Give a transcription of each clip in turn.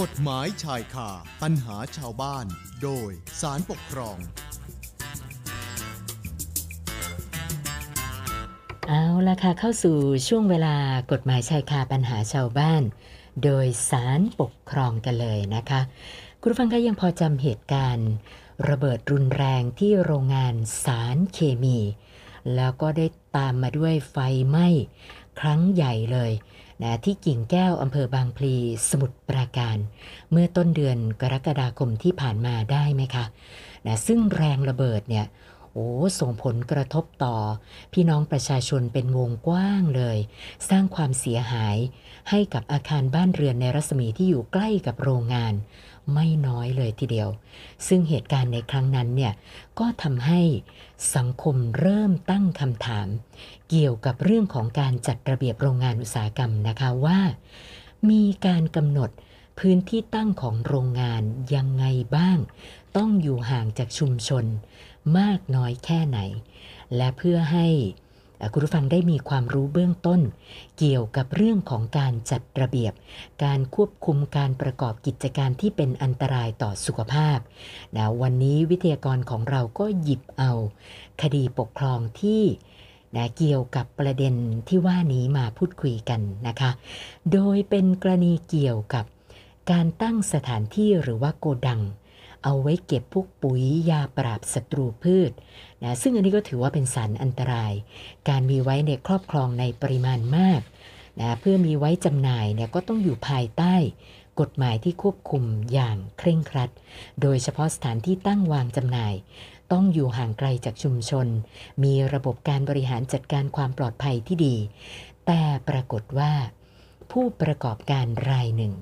กฎหมายชายคาปัญหาชาวบ้าน โดยสารปกครอง เอาละค่ะเข้าสู่ช่วงเวลากฎหมายชายคาปัญหาชาวบ้าน โดยสารปกครองกันเลยนะคะ คุณผู้ฟังก็ยังพอจำเหตุการณ์ ระเบิดรุนแรงที่โรงงานสารเคมี แล้วก็ได้ตามมาด้วยไฟไหม้ครั้งใหญ่เลย นะที่กิ่งแก้วอำเภอบางพลีสมุทรปราการ เมื่อต้นเดือนกรกฎาคมที่ผ่านมาได้ไหมคะนะซึ่งแรงระเบิดเนี่ยโอ้ส่งผลกระทบต่อ พี่น้องประชาชนเป็นวงกว้างเลย สร้างความเสียหายให้กับอาคารบ้านเรือนในรัศมีที่อยู่ใกล้กับโรงงาน ไม่น้อยเลยทีเดียว ซึ่งเหตุการณ์ในครั้งนั้นเนี่ยก็ทำให้สังคมเริ่มตั้งคำถาม เกี่ยวกับเรื่องของการจัดระเบียบโรงงานอุตสาหกรรมนะคะว่า มีการกำหนดพื้นที่ตั้งของโรงงานยังไงบ้าง ต้องอยู่ห่างจากชุมชน มากน้อยแค่ไหน และเพื่อให้ คุณผู้ฟังได้มีความรู้เบื้องต้น เกี่ยวกับเรื่องของการจัดระเบียบ การควบคุมการประกอบกิจการที่เป็นอันตรายต่อสุขภาพนะวันนี้วิทยากรของเราก็หยิบเอา คดีปกครองที่นะเกี่ยวกับประเด็นที่ว่านี้มาพูดคุยกันนะคะ โดยเป็นกรณีเกี่ยวกับการตั้งสถานที่หรือว่าโกดัง เอาไว้เก็บพวกปุ๋ยยาปราบศัตรูพืชนะซึ่งอันนี้ก็ถือว่าเป็นสารอันตราย การมีไว้ในครอบครองในปริมาณมากนะเพื่อมีไว้จำหน่ายเนี่ยก็ต้องอยู่ภายใต้กฎหมายที่ควบคุมอย่างเคร่งครัด โดยเฉพาะสถานที่ตั้งวางจำหน่าย ต้องอยู่ห่างไกลจากชุมชน มีระบบการบริหารจัดการความปลอดภัยที่ดี แต่ปรากฏว่า ผู้ประกอบการรายหนึ่ง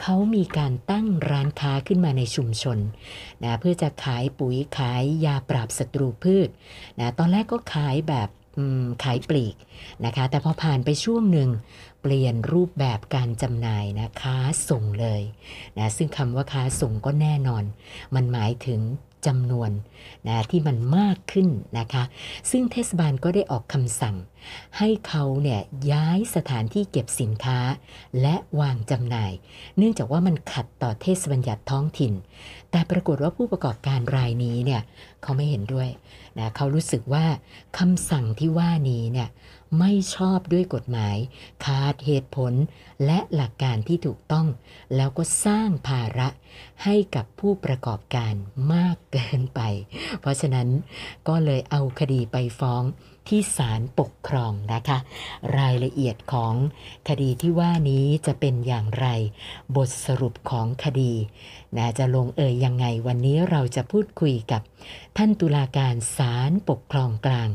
เขามีการตั้งร้านค้าขึ้นมาในชุมชนนะเพื่อจะขายปุ๋ยขายยาปราบศัตรูพืชนะตอนแรกก็ขายแบบขายปลีกนะคะ แต่พอผ่านไปช่วงหนึ่งเปลี่ยนรูปแบบการจำหน่ายนะค้าส่งเลยนะซึ่งคำว่าค้าส่งก็แน่นอน มันหมายถึง จำนวนนะที่มันมากขึ้นนะคะ ซึ่งเทศบาลก็ได้ออกคำสั่ง ให้เขาเนี่ยย้ายสถานที่เก็บสินค้า และวางจำหน่าย เนื่องจากว่ามันขัดต่อเทศบัญญัติท้องถิ่น แต่ปรากฏว่าผู้ประกอบการรายนี้เนี่ยเขาไม่เห็นด้วยนะเขารู้สึกว่าคำสั่งที่ว่านี้เนี่ย ไม่ชอบด้วยกฎหมาย ขาดเหตุผล และหลักการที่ถูกต้อง แล้วก็สร้างภาระให้กับผู้ประกอบการมากเกินไป เพราะฉะนั้นก็เลยเอาคดีไปฟ้องที่ศาลปกครองนะคะ รายละเอียดของคดีที่ว่านี้จะเป็นอย่างไร บทสรุปของคดีนะจะลงเอ่ยยังไงวันนี้เราจะพูดคุยกับท่านตุลาการศาลปกครองกลาง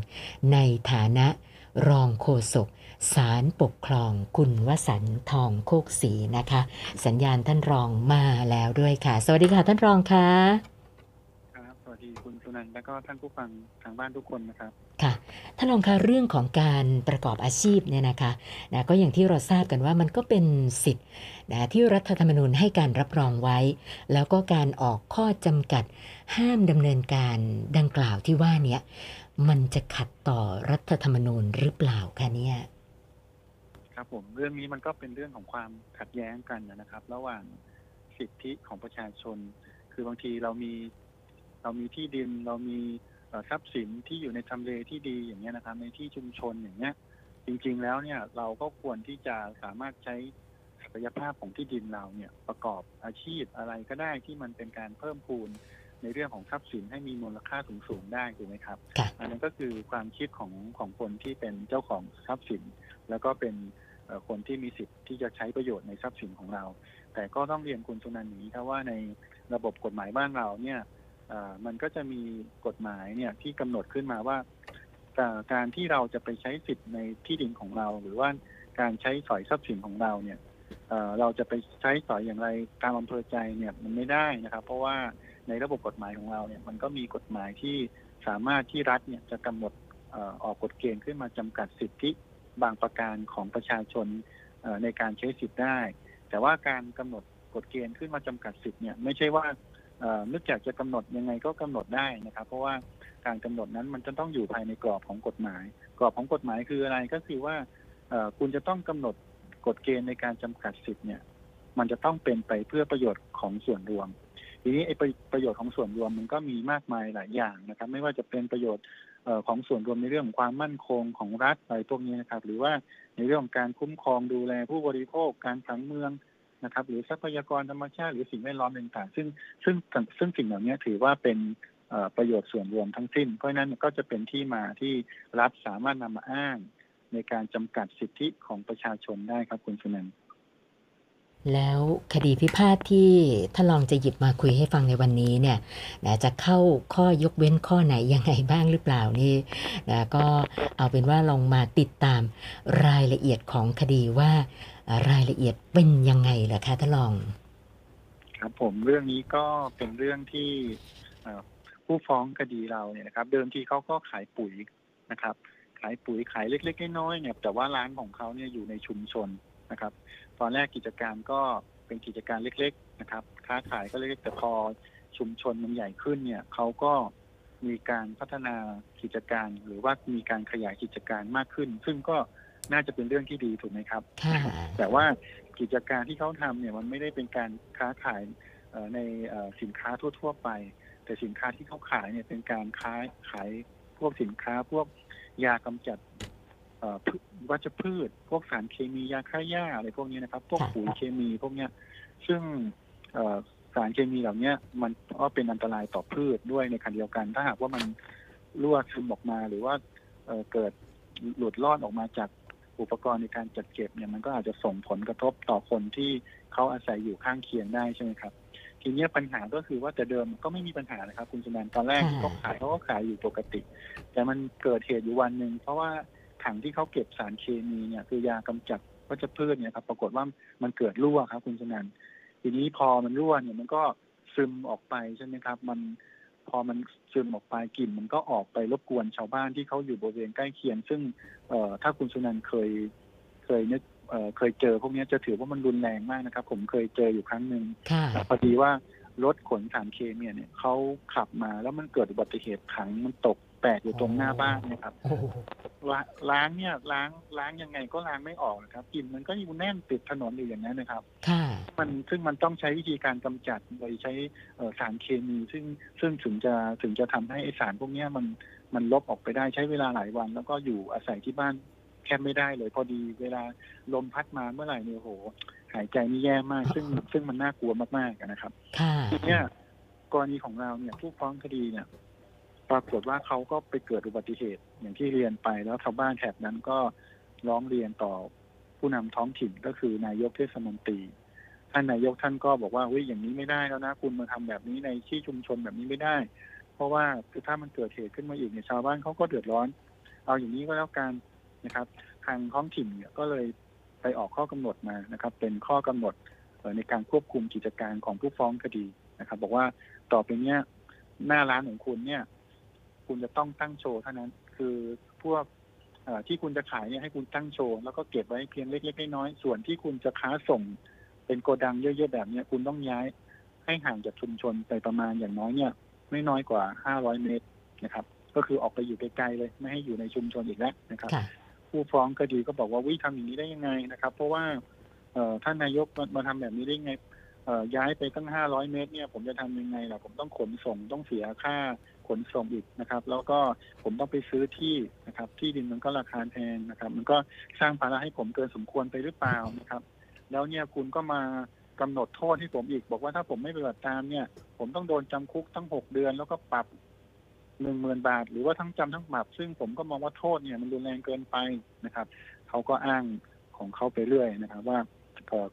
ในฐานะ รองโฆษกศาลปกครองคุณวสันทองโคกศรีนะคะ สัญญาณท่านรองมาแล้วด้วยค่ะ สวัสดีค่ะท่านรองค่ะครับสวัสดีคุณสุนันท์และก็ท่านผู้ฟังทางบ้านทุกคนนะครับค่ะท่านรองคะเรื่องของการประกอบอาชีพเนี่ยนะคะนะก็อย่างที่เราทราบกันว่ามันก็เป็นสิทธิ์นะที่รัฐธรรมนูญให้การรับรองไว้ แล้วก็การออกข้อจำกัดห้ามดำเนินการดังกล่าวที่ว่านี้ มันจะขัดต่อรัฐธรรมนูญหรือเปล่าคะเนี่ย ครับผมเรื่องนี้มันก็เป็นเรื่องของความขัดแย้งกันนะครับ ระหว่างสิทธิของประชาชน คือบางทีเรามีเรามีที่ดินเรามีทรัพย์สินที่อยู่ในทำเลที่ดีอย่างเงี้ยนะครับ ในที่ชุมชนอย่างเงี้ย จริง ๆ แล้วเนี่ยเราก็ควรที่จะสามารถใช้ศักยภาพของที่ดินเราเนี่ยประกอบอาชีพอะไรก็ได้ที่มันเป็นการเพิ่มพูน ในเรื่องของทรัพย์สินให้มีมูลค่าสูงๆได้ถูกไหมครับอันนั้นก็คือความคิดของของคนที่เป็นเจ้าของทรัพย์สิน แล้วก็เป็นคนที่มีสิทธิ์ที่จะใช้ประโยชน์ในทรัพย์สินของเรา แต่ก็ต้องเรียนคุณสุนันท์นี้ครับว่าในระบบกฎหมายบ้านเราเนี่ยมันก็จะมีกฎหมายเนี่ยที่กำหนดขึ้นมาว่าการที่เราจะไปใช้สิทธิ์ในที่ดินของเรา หรือว่าการใช้สอยทรัพย์สินของเราเนี่ยเราจะไปใช้สอยอย่างไรตามอำเภอใจเนี่ยมันไม่ได้นะครับ เพราะว่า ในระบบกฎหมายของเราเนี่ยมันก็มีกฎหมายที่สามารถที่รัฐเนี่ยจะกำหนดออกกฎเกณฑ์ขึ้นมาจำกัดสิทธิบางประการของประชาชนในการใช้สิทธิ์ได้ แต่ว่าการกำหนดกฎเกณฑ์ขึ้นมาจำกัดสิทธิ์เนี่ยไม่ใช่ว่านึกอยากจะกำหนดยังไงก็กำหนดได้นะครับ เพราะว่าการกำหนดนั้นมันจะต้องอยู่ภายในกรอบของกฎหมาย กรอบของกฎหมายคืออะไรก็คือว่าคุณจะต้องกำหนดกฎเกณฑ์ในการจำกัดสิทธิ์เนี่ย มันจะต้องเป็นไปเพื่อประโยชน์ของส่วนรวม ทีนี้ไอ้ประโยชน์ของส่วนรวมมันก็มีมากมายหลายอย่างนะครับ ไม่ว่าจะเป็นประโยชน์ของส่วนรวมในเรื่องของความมั่นคงของรัฐอะไรพวกนี้นะครับ หรือว่าในเรื่องของการคุ้มครองดูแลผู้บริโภคการผังเมืองนะครับ หรือทรัพยากรธรรมชาติหรือสิ่งแวดล้อมต่างๆซึ่งซึ่งซึ่งสิ่งเหล่านี้ถือว่าเป็นประโยชน์ส่วนรวมทั้งสิ้น เพราะฉะนั้นก็จะเป็นที่มาที่รัฐสามารถนำมาอ้างในการจำกัดสิทธิของประชาชนได้ครับคุณสุนันท์ แล้วคดีพิพาทที่ถ้านลองจะหยิบมาคุยให้ฟังในวันนี้เนี่ยนะจะเข้าข้อยกเว้นข้อไหนยังไงบ้างหรือเปล่านี่นะก็เอาเป็นว่าลองมาติดตามรายละเอียดของคดีว่ารายละเอียดเป็นยังไงเหรอคะท่านลอง ครับผมเรื่องนี้ก็เป็นเรื่องที่ผู้ฟ้องคดีเราเนี่ยนะครับ เดิมทีเขาก็ขายปุ๋ยนะครับ ขายปุ๋ยขายเล็กๆน้อยๆเนี่ยแต่ว่าร้านของเขาเนี่ยอยู่ในชุมชนนะครับ ตอนแรกกิจการก็เป็นกิจการเล็ก ๆ นะครับ ค้าขายก็เล็กๆแต่พอชุมชนมันใหญ่ขึ้นเนี่ยเขาก็มีการพัฒนากิจการหรือว่ามีการขยายกิจการมากขึ้น ซึ่งก็น่าจะเป็นเรื่องที่ดีถูกไหมครับค่ะแต่ว่ากิจการที่เขาทำเนี่ยมันไม่ได้เป็นการค้าขายเอ่อในเอ่อสินค้าทั่ว ๆ ไป แต่สินค้าที่เขาขายเนี่ยเป็นการค้าขายพวกสินค้าพวกยากำจัดเอ่อพืช วัชพืช พวกสารเคมียาฆ่าหญ้าอะไรพวกนี้นะครับ พวกค่ะปุ๋ยเคมีพวกเนี้ย ซึ่งเอ่อสารเคมีเหล่าเนี้ยมันก็เป็นอันตรายต่อพืชด้วยในขณะเดียวกัน ถ้าหากว่ามันรั่วซึมออกมาหรือว่าเอ่อเกิดหลุดรอดออกมาจากอุปกรณ์ในการจัดเก็บเนี่ยมันก็อาจจะส่งผลกระทบต่อคนที่เขาอาศัยอยู่ข้างเคียงได้ใช่ไหมครับทีเนี้ยปัญหาก็คือว่าแต่เดิมก็ไม่มีปัญหานะครับ คุณสุนันท์ตอนแรกที่เขาขายเขาก็ขายอยู่ปกติ แต่มันเกิดเหตุอยู่วันหนึ่งเพราะว่า ถังที่เขาเก็บสารเคมีเนี่ยคือยากำจัดวัชพืชเนี่ยครับ ปรากฏว่ามันเกิดรั่วครับ คุณสุนันท์ทีนี้พอมันรั่วเนี่ยมันก็ซึมออกไปใช่ไหมครับ มันพอมันซึมออกไปกลิ่น มันก็ออกไปรบกวนชาวบ้านที่เขาอยู่บริเวณใกล้เคียง ซึ่งเอ่อถ้าคุณสุนันท์เคยเคยนึกเอ่อเคยเจอพวกเนี้ยจะถือว่ามันรุนแรงมากนะครับ ผมเคยเจออยู่ครั้งหนึ่งค่ะแต่พอดีว่ารถขนสารเคมีเนี่ยเขาขับมาแล้วมันเกิดอุบัติเหตุถังมันตก แตกอยู่ตรงหน้าบ้านเนะครับโอ้โหล้าล้างเนี่ยล้างล้างยังไงก็ล้างไม่ออกนะครับกลิ่นมันก็อยู่แน่นติดถนนอยู่อย่างนั้นนะครับ ค่ะ มันซึ่งมันต้องใช้วิธีการกำจัดโดยใช้เอ่อสารเคมี ซึ่งซึ่งถึงจะถึงจะทำให้ไอสารพวกเนี้ยมันมันลบออกไปได้ใช้เวลาหลายวัน แล้วก็อยู่อาศัยที่บ้านแค่ไม่ได้เลย พอดีเวลาลมพัดมาเมื่อไหร่เนี่ยโอ้โหหายใจนี่แย่มาก ซึ่งซึ่งมันน่ากลัวมากๆอะนะครับ ค่ะ ทีเนี้ยกรณีของเราเนี่ยผู้ฟ้องคดีเนี่ย ปรากฏว่าเขาก็ไปเกิดอุบัติเหตุอย่างที่เรียนไปแล้วชาวบ้านแถบนั้นก็ร้องเรียนต่อผู้นำท้องถิ่นก็คือนายกเทศมนตรีท่านนายกท่านก็บอกว่าเฮ้ยอย่างนี้ไม่ได้แล้วนะ คุณมาทำแบบนี้ในที่ชุมชนแบบนี้ไม่ได้ เพราะว่าคือถ้ามันเกิดเหตุขึ้นมาอีกเนี่ยชาวบ้านเขาก็เดือดร้อน เอาอย่างนี้ก็แล้วกันนะครับ ทางท้องถิ่นเนี่ยก็เลยไปออกข้อกำหนดมานะครับ เป็นข้อกำหนดในการควบคุมกิจการของผู้ฟ้องคดีนะครับ บอกว่าต่อไปเนี้ยหน้าร้านของคุณเนี่ย คุณจะต้องตั้งโชว์เท่านั้น คือพวกเอ่อที่คุณจะขายเนี่ยให้คุณตั้งโชว์แล้วก็เก็บไว้เพียงเล็กๆน้อยๆส่วนที่คุณจะค้าส่ง เป็นโกดังเยอะๆแบบเนี้ยคุณต้องย้ายให้ห่างจากชุมชนไปประมาณอย่างน้อยเนี่ย ไม่น้อยกว่า 500 เมตรนะครับ ก็คือออกไปอยู่ไกลๆเลย ไม่ให้อยู่ในชุมชนอีกแล้วนะครับค่ะผู้ฟ้องคดีก็บอกว่าวิทำอย่างนี้ได้ยังไงนะครับ เพราะว่าเอ่อท่านนายกมามาทำแบบนี้ได้ยังไงเอ่อย้ายไปตั้ง 500 เมตรเนี่ย ผมจะทำยังไงล่ะผมต้องขนส่งต้องเสียค่าข นส่งอีกนะครับ แล้วก็ผมต้องไปซื้อที่นะครับ ที่ดินมันก็ราคาแพงนะครับ มันก็สร้างภาระให้ผมเกินสมควรไปหรือเปล่านะครับ แล้วเนี่ยคุณก็มากำหนดโทษให้ผมอีก บอกว่าถ้าผมไม่ปฏิบัติตามเนี่ย ผมต้องโดนจำคุกตั้งหกเดือน แล้วก็ปรับหนึ่งหมื่นบาท หรือว่าทั้งจำทั้งปรับ ซึ่งผมก็มองว่าโทษเนี่ยมันรุนแรงเกินไปนะครับเขาก็อ้างของเขาไปเรื่อยนะครับ ว่า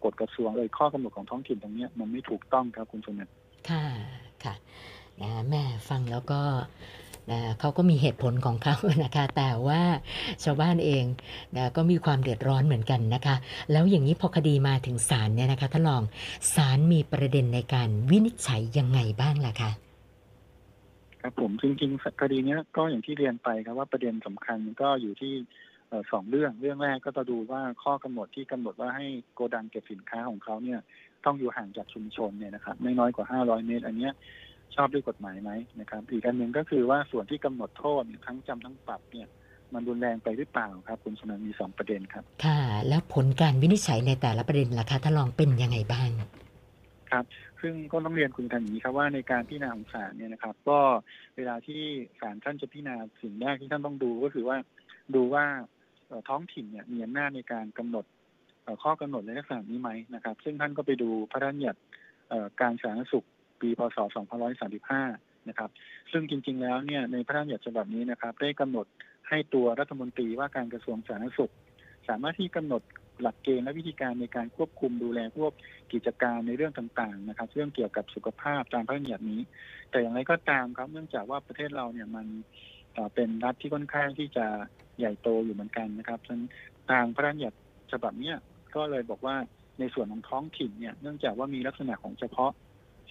กฎกระทรวงเลยข้อกำหนดของท้องถิ่นตรงนี้มันไม่ถูกต้องครับคุณชนนค่ะค่ะ นะแม่ฟังแล้วก็นะเขาก็มีเหตุผลของเขานะคะ แต่ว่าชาวบ้านเองนะก็มีความเดือดร้อนเหมือนกันนะคะ แล้วอย่างนี้พอคดีมาถึงศาลเนี่ยนะคะท่านรองศาลมีประเด็นในการวินิจฉัยยังไงบ้างล่ะคะครับผมจริงๆคดีนี้ก็อย่างที่เรียนไปครับว่าประเด็นสำคัญก็อยู่ที่สองเรื่องเรื่องแรกก็จะดูว่าข้อกำหนดที่กำหนดว่าให้โกดังเก็บสินค้าของเขาเนี่ยต้องอยู่ห่างจากชุมชนเนี่ยนะครับไม่น้อยกว่า 500 เมตร อันเนี้ย ชอบด้วยกฎหมายไหมนะครับ อีกอันหนึ่งก็คือว่าส่วนที่กำหนดโทษเนี่ยทั้งจำทั้งปรับเนี่ยมันรุนแรงไปหรือเปล่าครับ คุณชนันมีสองประเด็นครับ ค่ะ แล้วผลการวินิจฉัยในแต่ละประเด็นล่ะคะท่านรองเป็นยังไงบ้างครับ ซึ่งก็ต้องเรียนคุณกันอย่างนี้ครับว่าในการพิจารณาของศาลเนี่ยนะครับ ก็เวลาที่ศาลท่านจะพิจารณาสิ่งแรกที่ท่านต้องดูก็คือว่าดูว่าเอ่อท้องถิ่นเนี่ยมีอำนาจในการกำหนดเอ่อข้อกำหนดในลักษณะนี้ไหมนะครับ ซึ่งท่านก็ไปดูพระราชบัญญัติเอ่อการสาธารณสุข ปีพศ 2535 นะครับ ซึ่งจริง ๆ แล้วเนี่ยในพระราชบัญญัติฉบับนี้นะครับ ได้กำหนดให้ตัวรัฐมนตรีว่าการกระทรวงสาธารณสุข สามารถที่กำหนดหลักเกณฑ์และวิธีการในการควบคุมดูแลพวกกิจการในเรื่องต่างๆนะครับ เรื่องเกี่ยวกับสุขภาพตามพระราชบัญญัตินี้ แต่อย่างไรก็ตามครับเนื่องจากว่าประเทศเราเนี่ยมันเป็นรัฐที่ค่อนข้างที่จะใหญ่โตอยู่เหมือนกันนะครับฉะนั้นทางพระราชบัญญัติฉบับนี้ก็เลยบอกว่าในส่วนของท้องถิ่นเนี่ยเนื่องจากว่ามีลักษณะของเฉพาะ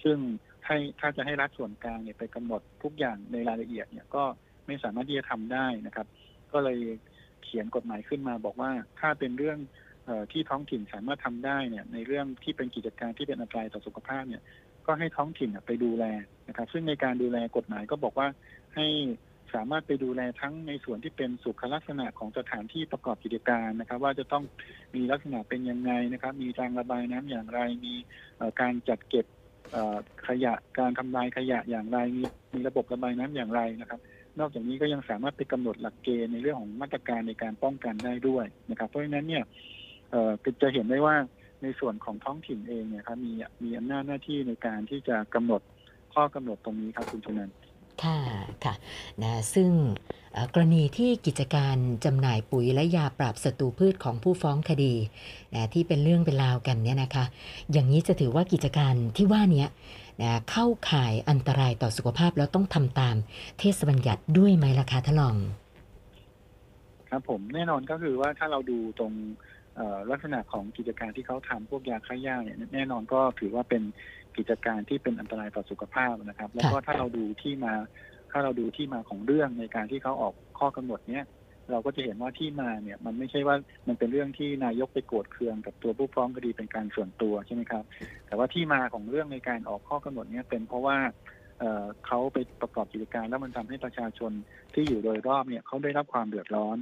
ซึ่งให้ถ้าจะให้รัฐส่วนกลางเนี่ยไปกำหนดทุกอย่างในรายละเอียดเนี่ยก็ไม่สามารถที่จะทำได้นะครับ ก็เลยเขียนกฎหมายขึ้นมาบอกว่าถ้าเป็นเรื่องออที่ท้องถิ่นสามารถทำได้เนี่ยในเรื่องที่เป็นกิจการที่เป็นอันตรายต่อสุขภาพเนี่ยก็ให้ท้องถิ่นไปดูแลนะครับ ซึ่งในการดูแลกฎหมายก็บอกว่าให้สามารถไปดูแลทั้งในส่วนที่เป็นสุขลักษณะของสถานที่ประกอบกิจการนะครับ ว่าจะต้องมีลักษณะเป็นยังไงนะครับ มีทางระบายน้ำอย่างไร มีการจัดเก็บ ขยะการทำลายขยะอย่างไรมีมีระบบระบายน้ำอย่างไรนะครับ นอกจากนี้ก็ยังสามารถไปกำหนดหลักเกณฑ์ในเรื่องของมาตรการในการป้องกันได้ด้วยนะครับ เพราะฉะนั้นเนี่ยจะเห็นได้ว่าในส่วนของท้องถิ่นเองเนี่ยครับมีมีอำนาจหน้าที่ในการที่จะกำหนดข้อกำหนดตรงนี้ครับคุณชนันค่ะค่ะนะซึ่ง กรณีที่กิจการจำหน่ายปุ๋ยและยาปราบศัตรูพืชของผู้ฟ้องคดีนะที่เป็นเรื่องเป็นราวกันเนี่ยนะคะ อย่างนี้จะถือว่ากิจการที่ว่านี้นะเข้าข่ายอันตรายต่อสุขภาพแล้วต้องทำตามเทศบัญญัติด้วยไหมล่ะคะท่านรอง ครับผมแน่นอนก็คือว่าถ้าเราดูตรงลักษณะของกิจการที่เขาทำพวกยาฆ่าหญ้าเนี่ยแน่นอนก็ถือว่าเป็นกิจการที่เป็นอันตรายต่อสุขภาพนะครับ แล้วก็ถ้าเราดูที่มา ถ้าเราดูที่มาของเรื่องในการที่เขาออกข้อกำหนดเนี้ยเราก็จะเห็นว่าที่มาเนี่ยมันไม่ใช่ว่ามันเป็นเรื่องที่นายกไปโกรธเคืองกับตัวผู้ฟ้องคดีเป็นการส่วนตัวใช่ไหมครับ แต่ว่าที่มาของเรื่องในการออกข้อกำหนดเนี้ยเป็นเพราะว่าเขาไปประกอบกิจการแล้วมันทำให้ประชาชนที่อยู่โดยรอบเนี่ยเขาได้รับความเดือดร้อน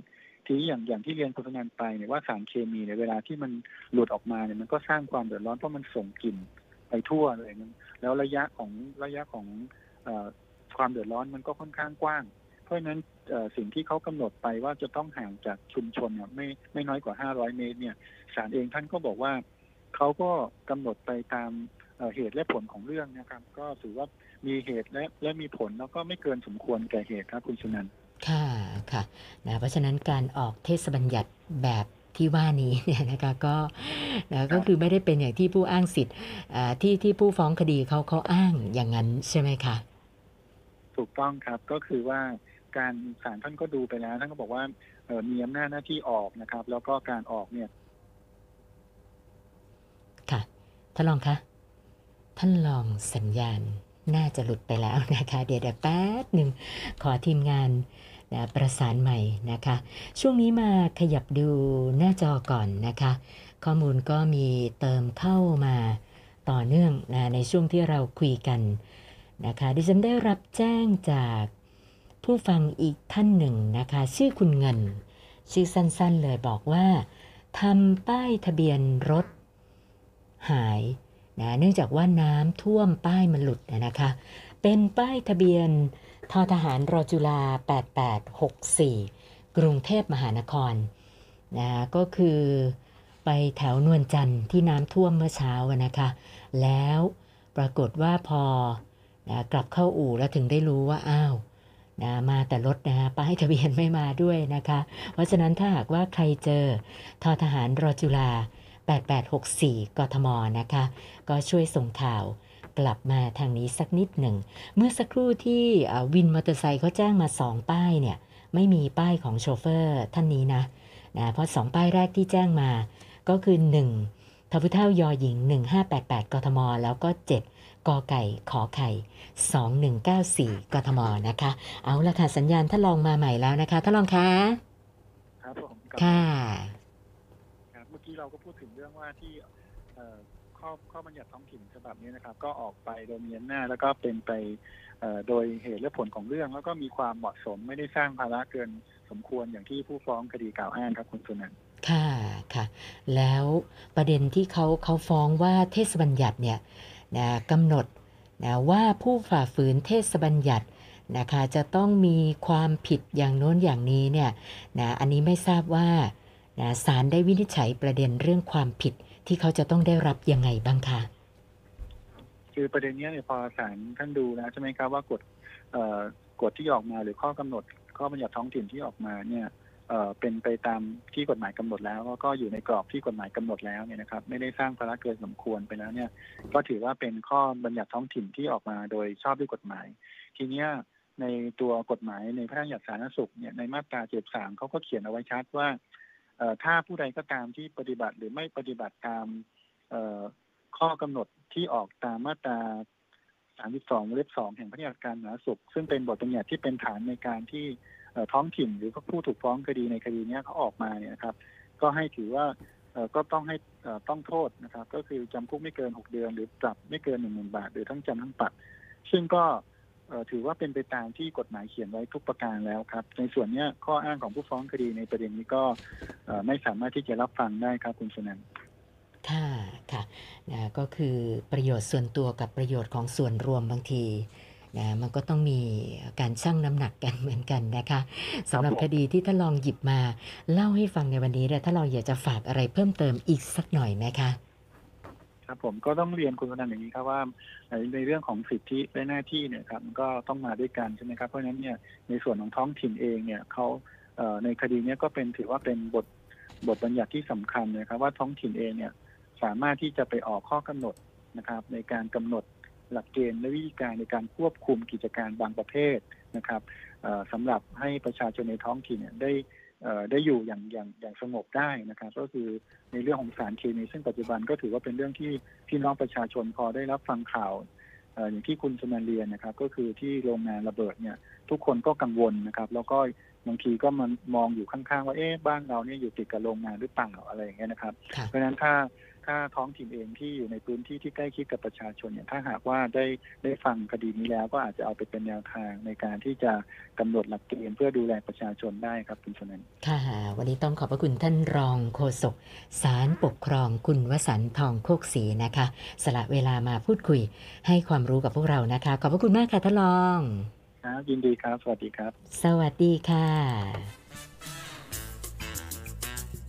ทีนี้อย่างอย่างที่เรียนคุณธนันไปเนี่ยว่าสารเคมีเนี่ยเวลาที่มันหลุดออกมาเนี่ยมันก็สร้างความเดือดร้อนเพราะมันส่งกลิ่นไปทั่วเลยแล้วระยะของระยะของ ความเดือดร้อนมันก็ค่อนข้างกว้าง เพราะฉะนั้นเอ่อสิ่งที่เขากำหนดไปว่าจะต้องห่างจากชุมชนเนี่ยไม่ไม่น้อยกว่า 500 เมตรเนี่ยศาลเองท่านก็บอกว่าเขาก็กำหนดไปตามเอ่อเหตุและผลของเรื่องนะครับ ก็ถือว่ามีเหตุและและมีผลแล้วก็ไม่เกินสมควรแก่เหตุครับคุณชนันท์ค่ะค่ะนะเพราะฉะนั้นการออกเทศบัญญัติแบบที่ว่านี้เนี่ยนะคะก็นะก็คือไม่ได้เป็นอย่างที่ผู้อ้างสิทธิ์อ่าที่ที่ผู้ฟ้องคดีเขาเขาอ้างอย่างนั้นใช่ไหมคะ ถูกต้องครับก็คือว่าการศาลท่านก็ดูไปแล้ว ท่านก็บอกว่าเออมีอำนาจหน้าที่ออกนะครับ แล้วก็การออกเนี่ย ค่ะท่านรองคะท่านรองสัญญาณน่าจะหลุดไปแล้วนะคะ เดี๋ยวเดี๋ยวแป๊บหนึ่งขอทีมงานนะประสานใหม่นะคะ ช่วงนี้มาขยับดูหน้าจอก่อนนะคะ ข้อมูลก็มีเติมเข้ามาต่อเนื่องนะในช่วงที่เราคุยกัน นะคะดิฉันได้รับแจ้งจากผู้ฟังอีกท่านหนึ่งนะคะ ชื่อคุณเงิน ชื่อสั้นๆเลยบอกว่าทำป้ายทะเบียนรถหายนะเนื่องจากว่าน้ำท่วมป้ายมันหลุดนะคะ เป็นป้ายทะเบียนทอทหารรอจุฬา8864 กรุงเทพมหานครนะก็คือไปแถวนวลจันทร์ที่น้ำท่วมเมื่อเช้านะคะ แล้วปรากฏว่าพอ นะกลับเข้าอู่แล้วถึงได้รู้ว่าอ้าวนะมาแต่รถนะป้ายทะเบียนไม่มาด้วยนะคะ เพราะฉะนั้นถ้าหากว่าใครเจอทอทหารรอจุฬา8864 กทมนะคะ ก็ช่วยส่งข่าวกลับมาทางนี้สักนิดหนึ่ง เมื่อสักครู่ที่วินมอเตอร์ไซค์เขาแจ้งมา2ป้ายเนี่ย ไม่มีป้ายของโชเฟอร์ท่านนี้นะนะเพราะ2ป้ายแรกที่แจ้งมาก็คือ 1ทพุเท่ายอหญิง 1588 กทม แล้วก็ 7 กอไก่ขอไข่ 2194 กทมนะคะ เอาละค่ะ สัญญาณท่านลองมาใหม่แล้วนะคะท่านลองคะครับผมกับค่ะครับเมื่อกี้เราก็พูดถึงเรื่องว่าที่เอ่อข้อข้อบัญญัติท้องถิ่นฉบับนี้นะครับ ก็ออกไปโดยมีอำนาจแล้วก็เป็นไปเอ่อโดยเหตุและผลของเรื่อง แล้วก็มีความเหมาะสมไม่ได้สร้างภาระเกินสมควรอย่างที่ผู้ฟ้องคดีกล่าวอ้างครับคุณสุนันท์ค่ะค่ะ แล้วประเด็นที่เขาเขาฟ้องว่าเทศบัญญัติเนี่ย นะกำหนดนะว่าผู้ฝ่าฝืนเทศบัญญัตินะคะจะต้องมีความผิดอย่างโน้นอย่างนี้เนี่ยนะอันนี้ไม่ทราบว่านะศาลได้วินิจฉัยประเด็นเรื่องความผิดที่เขาจะต้องได้รับยังไงบ้างคะคือประเด็นเนี้ยเนี่ยพอศาลท่านดูแล้วใช่ไหมครับว่ากฎกฎที่ออกมาหรือข้อกำหนดข้อบัญญัติท้องถิ่นที่ออกมาเนี่ย เป็นไปตามที่กฎหมายกำหนดแล้วก็อยู่ในกรอบที่กฎหมายกำหนดแล้วเนี่ยนะครับ ไม่ได้สร้างภาระเกินสมควรไปแล้วเนี่ย ก็ถือว่าเป็นข้อบัญญัติท้องถิ่นที่ออกมาโดยชอบด้วยกฎหมาย ทีเนี้ยในตัวกฎหมายในพระราชบัญญัติสาธารณสุขเนี่ยในมาตรา73เขาก็เขียนเอาไว้ชัดว่าถ้าผู้ใดก็ตามที่ปฏิบัติหรือไม่ปฏิบัติตามข้อกำหนดที่ออกตามมาตรา32วงเล็บ2แห่งพระราชบัญญัติการสาธารณสุข ซึ่งเป็นบทบัญญัติที่เป็นฐานในการที่ ท้องถิ่นหรือผู้ถูกฟ้องคดีในคดีนี้เขาออกมาเนี่ยนะครับ ก็ให้ถือว่าก็ต้องให้ต้องโทษนะครับ ก็คือจำคุกไม่เกิน 6 เดือน หรือปรับไม่เกิน 1 0,000 บาท หรือทั้งจำทั้งปรับ ซึ่งก็ถือว่าเป็นไปตามที่กฎหมายเขียนไว้ทุกประการแล้วครับ ในส่วนนี้ข้ออ้างของผู้ฟ้องคดีในประเด็นนี้ก็ไม่สามารถที่จะรับฟังได้ครับคุณสนันค่ะค่ะก็คือประโยชน์ส่วนตัวกับประโยชน์ของส่วนรวมบางที นะมันก็ต้องมีการชั่งน้ำหนักกันเหมือนกันนะคะสำหรับคดีที่ท่านลองหยิบมาเล่าให้ฟังในวันนี้เนี่ยถ้าเราอยากจะฝากอะไรเพิ่มเติมอีกสักหน่อยไหมคะครับผมก็ต้องเรียนคุณสนันท์อย่างนี้ครับว่าในในเรื่องของสิทธิและหน้าที่เนี่ยครับมันก็ต้องมาด้วยกันใช่ไหมครับเพราะฉะนั้นเนี่ยในส่วนของท้องถิ่นเองเนี่ยเขาเอ่อในคดีเนี้ยก็เป็นถือว่าเป็นบทบทบัญญัติที่สำคัญนะครับว่าท้องถิ่นเองเนี่ยสามารถที่จะไปออกข้อกำหนดนะครับในการกำหนด หลักเกณฑ์และวิธีการในการควบคุมกิจการบางประเภทนะครับเอ่อสำหรับให้ประชาชนในท้องถิ่นเนี่ยได้เอ่อได้อยู่อย่างอย่างอย่างสงบได้นะครับ ก็คือในเรื่องของสารเคมีซึ่งปัจจุบันก็ถือว่าเป็นเรื่องที่พี่น้องประชาชนพอได้รับฟังข่าวเอ่ออย่างที่คุณชนันเรียนนะครับ ก็คือที่โรงงานระเบิดเนี่ย ทุกคนก็กังวลนะครับ แล้วก็บางทีก็มันมองอยู่ข้างๆ ว่าเอ๊ะบ้านเราเนี่ยอยู่ติดกับโรงงานหรือเปล่าอะไรอย่างเงี้ยนะครับค่ะเพราะฉะนั้นถ้า ถ้าท้องถิ่นเองที่อยู่ในพื้นที่ที่ใกล้ชิดกับประชาชนเนี่ยถ้าหากว่าได้ได้ฟังคดีนี้แล้วก็อาจจะเอาไปเป็นแนวทางในการที่จะกำหนดหลักเกณฑ์เพื่อดูแลประชาชนได้ครับคุณชนันท์ค่ะ วันนี้ต้องขอบพระคุณท่านรองโฆษกศาลปกครองคุณวสันต์ทองโคกศรีนะคะ สละเวลามาพูดคุยให้ความรู้กับพวกเรานะคะ ขอบพระคุณมากค่ะท่านรองครับยินดีครับ สวัสดีครับ สวัสดีค่ะ